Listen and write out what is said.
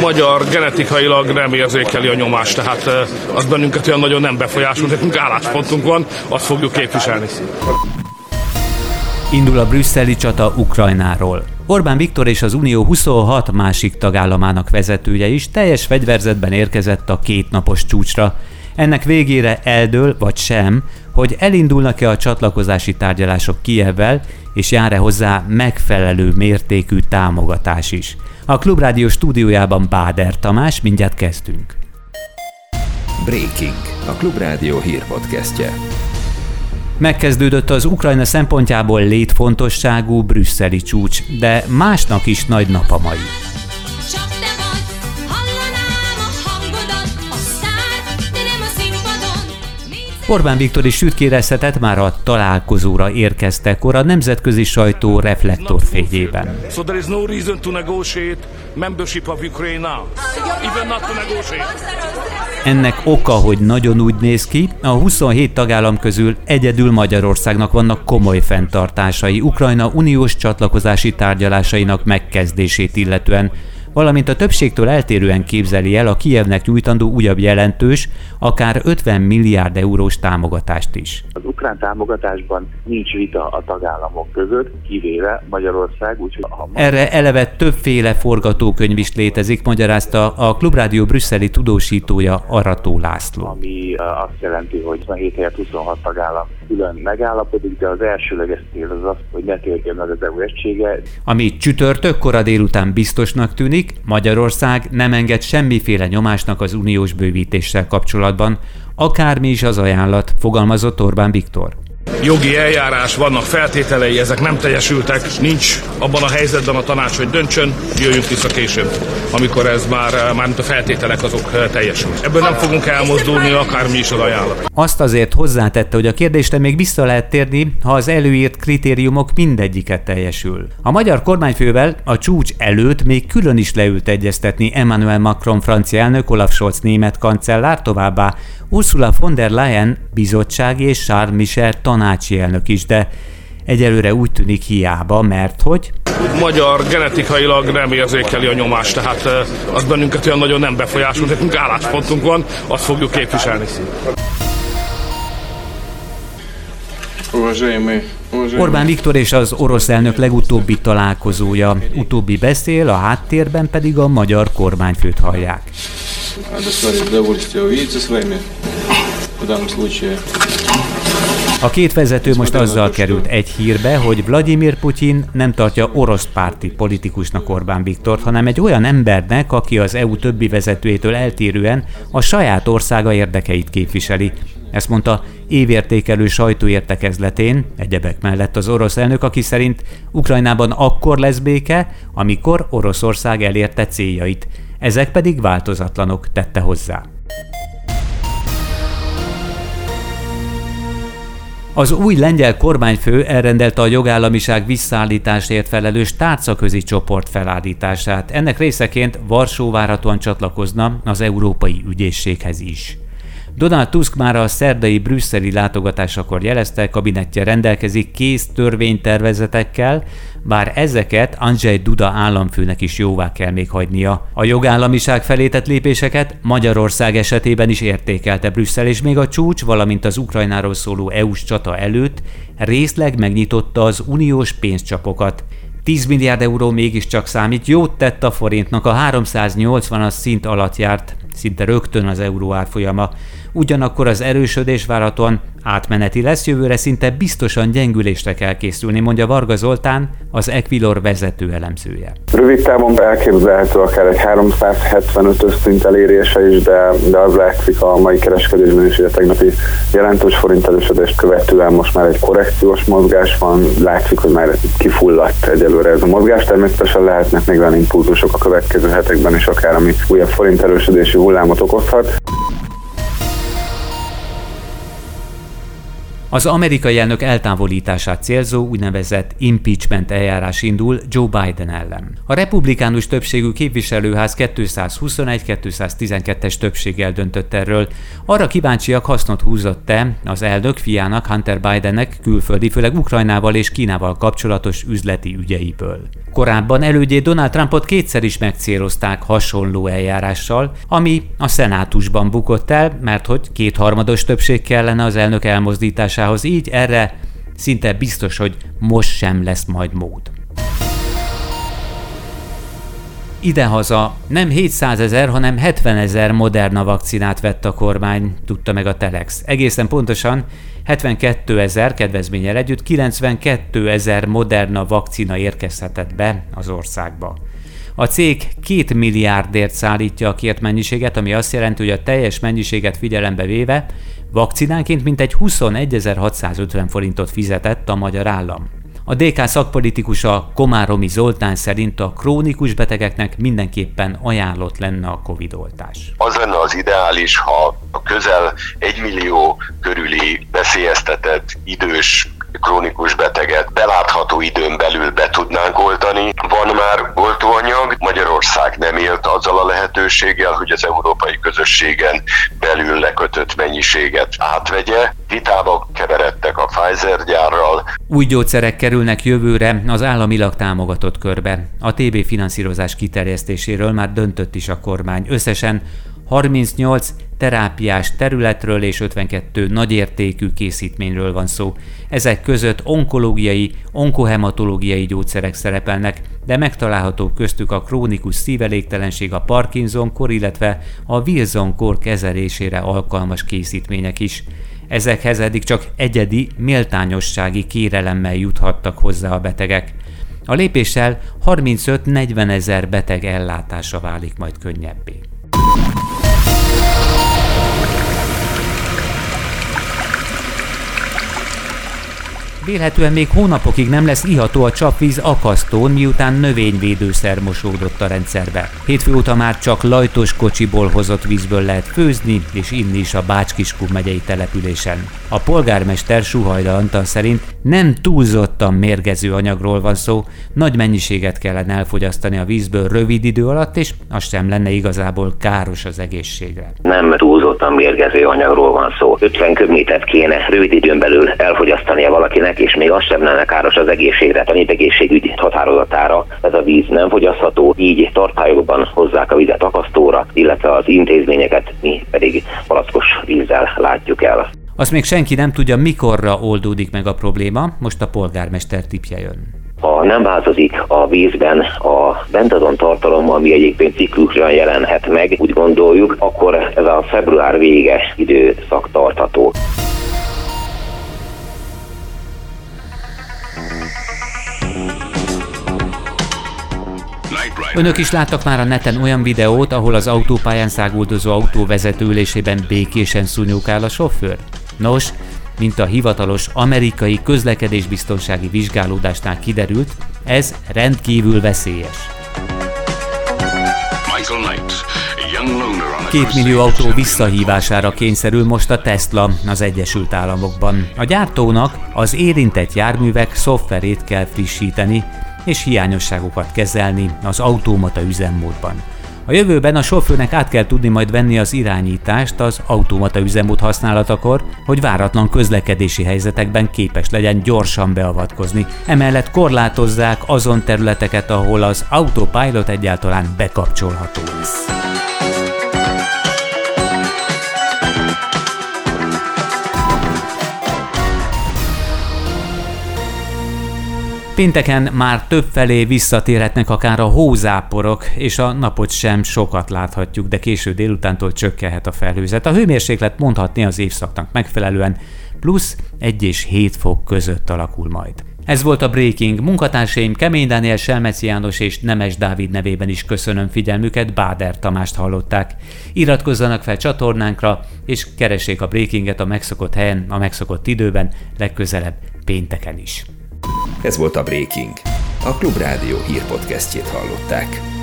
magyar genetikailag nem érzékeli a nyomást, tehát az bennünket olyan nagyon nem befolyásol, nekünk álláspontunk van, azt fogjuk képviselni. Indul a brüsszeli csata Ukrajnáról. Orbán Viktor és az Unió 26 másik tagállamának vezetője is teljes fegyverzetben érkezett a kétnapos csúcsra. Ennek végére eldől, vagy sem, hogy elindulnak-e a csatlakozási tárgyalások Kievvel, és jár-e hozzá megfelelő mértékű támogatás is. A Klubrádió stúdiójában Báder Tamás, mindjárt kezdünk. Breaking, a Klubrádió hírpodcastje. Megkezdődött az Ukrajna szempontjából létfontosságú brüsszeli csúcs, de másnak is nagy nap a mai. Orbán Viktor is sütkérezhetett már a találkozóra érkeztekor a nemzetközi sajtó reflektorfényében. So there is no reason to negotiate membership of Ukraine now. Even not to negotiate. Ennek oka, hogy nagyon úgy néz ki, a 27 tagállam közül egyedül Magyarországnak vannak komoly fenntartásai Ukrajna uniós csatlakozási tárgyalásainak megkezdését illetően, valamint a többségtől eltérően képzeli el a Kijevnek nyújtandó újabb jelentős, akár 50 milliárd eurós támogatást is. Az ukrán támogatásban nincs vita a tagállamok között, kivéve Magyarország. Úgyhogy ha... Erre eleve többféle forgatókönyv is létezik, magyarázta a Klubrádió brüsszeli tudósítója Arató László. Ami azt jelenti, hogy 27 helyett 26 tagállam külön megállapodik, de az elsőleges cél az az, hogy ne térjen meg az EU egysége. Ami csütörtök kora délután biztosnak tűnik, Magyarország nem enged semmiféle nyomásnak az uniós bővítéssel kapcsolatban, akármi is az ajánlat, fogalmazott Orbán Viktor jogi eljárás, vannak feltételei, ezek nem teljesültek, nincs abban a helyzetben a tanács, hogy döntsön, jöjjünk vissza később, amikor ez már, már mint a feltételek azok eh, teljesül. Ebből nem fogunk elmozdulni, akármi is az ajánlat. Azt azért hozzátette, hogy a kérdésre még vissza lehet térni, ha az előírt kritériumok mindegyiket teljesül. A magyar kormányfővel a csúcs előtt még külön is leült egyeztetni Emmanuel Macron francia elnök, Olaf Scholz német kancellár, továbbá Ursula von der Leyen bizottsági és Charles Michel tanácsi elnök is, de egyelőre úgy tűnik hiába, mert hogy magyar genetikailag nem érzékeli a nyomást, tehát az bennünket olyan nagyon nem befolyásol, nekünk álláspontunk van, azt fogjuk képviselni. Orbán Viktor és az orosz elnök legutóbbi találkozója. Utóbbi beszél, a háttérben pedig a magyar kormányfőt hallják. A két vezető most azzal került egy hírbe, hogy Vladimir Putyin nem tartja orosz párti politikusnak Orbán Viktort, hanem egy olyan embernek, aki az EU többi vezetőjétől eltérően a saját országa érdekeit képviseli. Ezt mondta évértékelő sajtóértekezletén, egyebek mellett az orosz elnök, aki szerint Ukrajnában akkor lesz béke, amikor Oroszország elérte céljait. Ezek pedig változatlanok, tette hozzá. Az új lengyel kormányfő elrendelte a jogállamiság visszaállításért felelős tárcaközi csoport felállítását. Ennek részeként Varsó várhatóan csatlakozna az Európai Ügyészséghez is. Donald Tusk már a szerdai brüsszeli látogatásakor jelezte, kabinetje rendelkezik kész törvénytervezetekkel, bár ezeket Andrzej Duda államfőnek is jóvá kell még hagynia. A jogállamiság felé tett lépéseket Magyarország esetében is értékelte Brüsszel, és még a csúcs, valamint az Ukrajnáról szóló EU-s csata előtt részleg megnyitotta az uniós pénzcsapokat. 10 milliárd euró mégiscsak számít, jót tett a forintnak, a 380-as szint alatt járt szinte rögtön az euró árfolyama ugyanakkor az erősödés várhatóan átmeneti lesz, jövőre szinte biztosan gyengülésre kell készülni, mondja Varga Zoltán, az Equilor vezető elemzője. Rövid távon elképzelhető akár egy 375-ös szint elérése is, de, de az látszik a mai kereskedésben is, hogy a tegnapi jelentős forint erősödést követően most már egy korrekciós mozgás van, látszik, hogy már kifulladt egyelőre ez a mozgás, természetesen lehetnek még olyan impulzusok a következő hetekben is, akár ami újabb forint erősödési hullámot okozhat. Az amerikai elnök eltávolítását célzó úgynevezett impeachment eljárás indul Joe Biden ellen. A republikánus többségű képviselőház 221-212-es többséggel döntött erről. Arra kíváncsiak hasznot húzott-e az elnök fiának Hunter Bidennek külföldi, főleg Ukrajnával és Kínával kapcsolatos üzleti ügyeiből. Korábban elődjét Donald Trumpot kétszer is megcélozták hasonló eljárással, ami a szenátusban bukott el, mert hogy kétharmados többség kellene az elnök elmozdításához, így erre szinte biztos, hogy most sem lesz majd mód. Idehaza nem 700 ezer, hanem 70 ezer Moderna vakcinát vett a kormány, tudta meg a Telex. Egészen pontosan 72 ezer kedvezménnyel együtt 92 ezer Moderna vakcina érkezhetett be az országba. A cég két milliárdért szállítja a kért mennyiséget, ami azt jelenti, hogy a teljes mennyiséget figyelembe véve vakcinánként mintegy 21.650 forintot fizetett a magyar állam. A DK szakpolitikusa Komáromi Zoltán szerint a krónikus betegeknek mindenképpen ajánlott lenne a Covid-oltás. Az lenne az ideális, ha a közel egy millió körüli veszélyeztetett idős krónikus beteget belátható időn belül be tudnánk oltani. Van már oltóanyag, Magyarország nem élt azzal a lehetőséggel, hogy az európai közösségen belül lekötött mennyiséget átvegye. Vitába keveredtek a Pfizer gyárral. Új gyógyszerek kerülnek jövőre az államilag támogatott körbe. A TB finanszírozás kiterjesztéséről már döntött is a kormány. Összesen 38 terápiás területről és 52 nagyértékű készítményről van szó. Ezek között onkológiai, onkohematológiai gyógyszerek szerepelnek, de megtalálható köztük a krónikus szívelégtelenség, a Parkinson-kor, illetve a Wilson-kor kezelésére alkalmas készítmények is. Ezekhez eddig csak egyedi, méltányossági kérelemmel juthattak hozzá a betegek. A lépéssel 35-40 ezer beteg ellátása válik majd könnyebbé. Vélhetően még hónapokig nem lesz iható a csapvíz akasztón, miután növényvédőszer mosódott a rendszerbe. Hétfő óta már csak lajtos kocsiból hozott vízből lehet főzni és inni is a Bácskiskun megyei településen. A polgármester Suhajda Antal szerint nem túlzottan mérgező anyagról van szó, nagy mennyiséget kellene elfogyasztani a vízből rövid idő alatt, és az sem lenne igazából káros az egészségre. Nem túlzottan mérgező anyagról van szó. 50 köbmétert kéne rövid időn belül elfogyasztania valakinek, és még az sem lenne káros az egészségre. A népegészségügy határozatára ez a víz nem fogyasztható, így tartályokban hozzák a vizet akasztóra, illetve az intézményeket mi pedig palackos vízzel látjuk el. Azt még senki nem tudja, mikorra oldódik meg a probléma, most a polgármester tipje jön. Ha nem változik a vízben a bentazon tartalom, ami egyébként ciklusra jelenhet meg, úgy gondoljuk, akkor ez a február vége időszak tartható. Önök is láttak már a neten olyan videót, ahol az autópályán száguldozó autó vezetőülésében békésen szúnyókál a sofőr? Nos, mint a hivatalos amerikai közlekedésbiztonsági vizsgálódásnál kiderült, ez rendkívül veszélyes. Két millió autó visszahívására kényszerül most a Tesla az Egyesült Államokban. A gyártónak az érintett járművek szoftverét kell frissíteni, és hiányosságokat kezelni az automata üzemmódban. A jövőben a sofőrnek át kell tudni majd venni az irányítást az automata üzemmód használatakor, hogy váratlan közlekedési helyzetekben képes legyen gyorsan beavatkozni. Emellett korlátozzák azon területeket, ahol az autopilot egyáltalán bekapcsolható lesz. Pénteken már több felé visszatérhetnek akár a hózáporok, és a napot sem sokat láthatjuk, de késő délutántól csökkenhet a felhőzet. A hőmérséklet mondhatni az évszaknak megfelelően plusz 1 és 7 fok között alakul majd. Ez volt a Breaking. Munkatársaim Kemény Dániel, Selmeci János és Nemes Dávid nevében is köszönöm figyelmüket, Báder Tamást hallották. Iratkozzanak fel csatornánkra, és keressék a Breakinget a megszokott helyen, a megszokott időben, legközelebb pénteken is. Ez volt a Breaking. A Klubrádió hírpodcastjét hallották.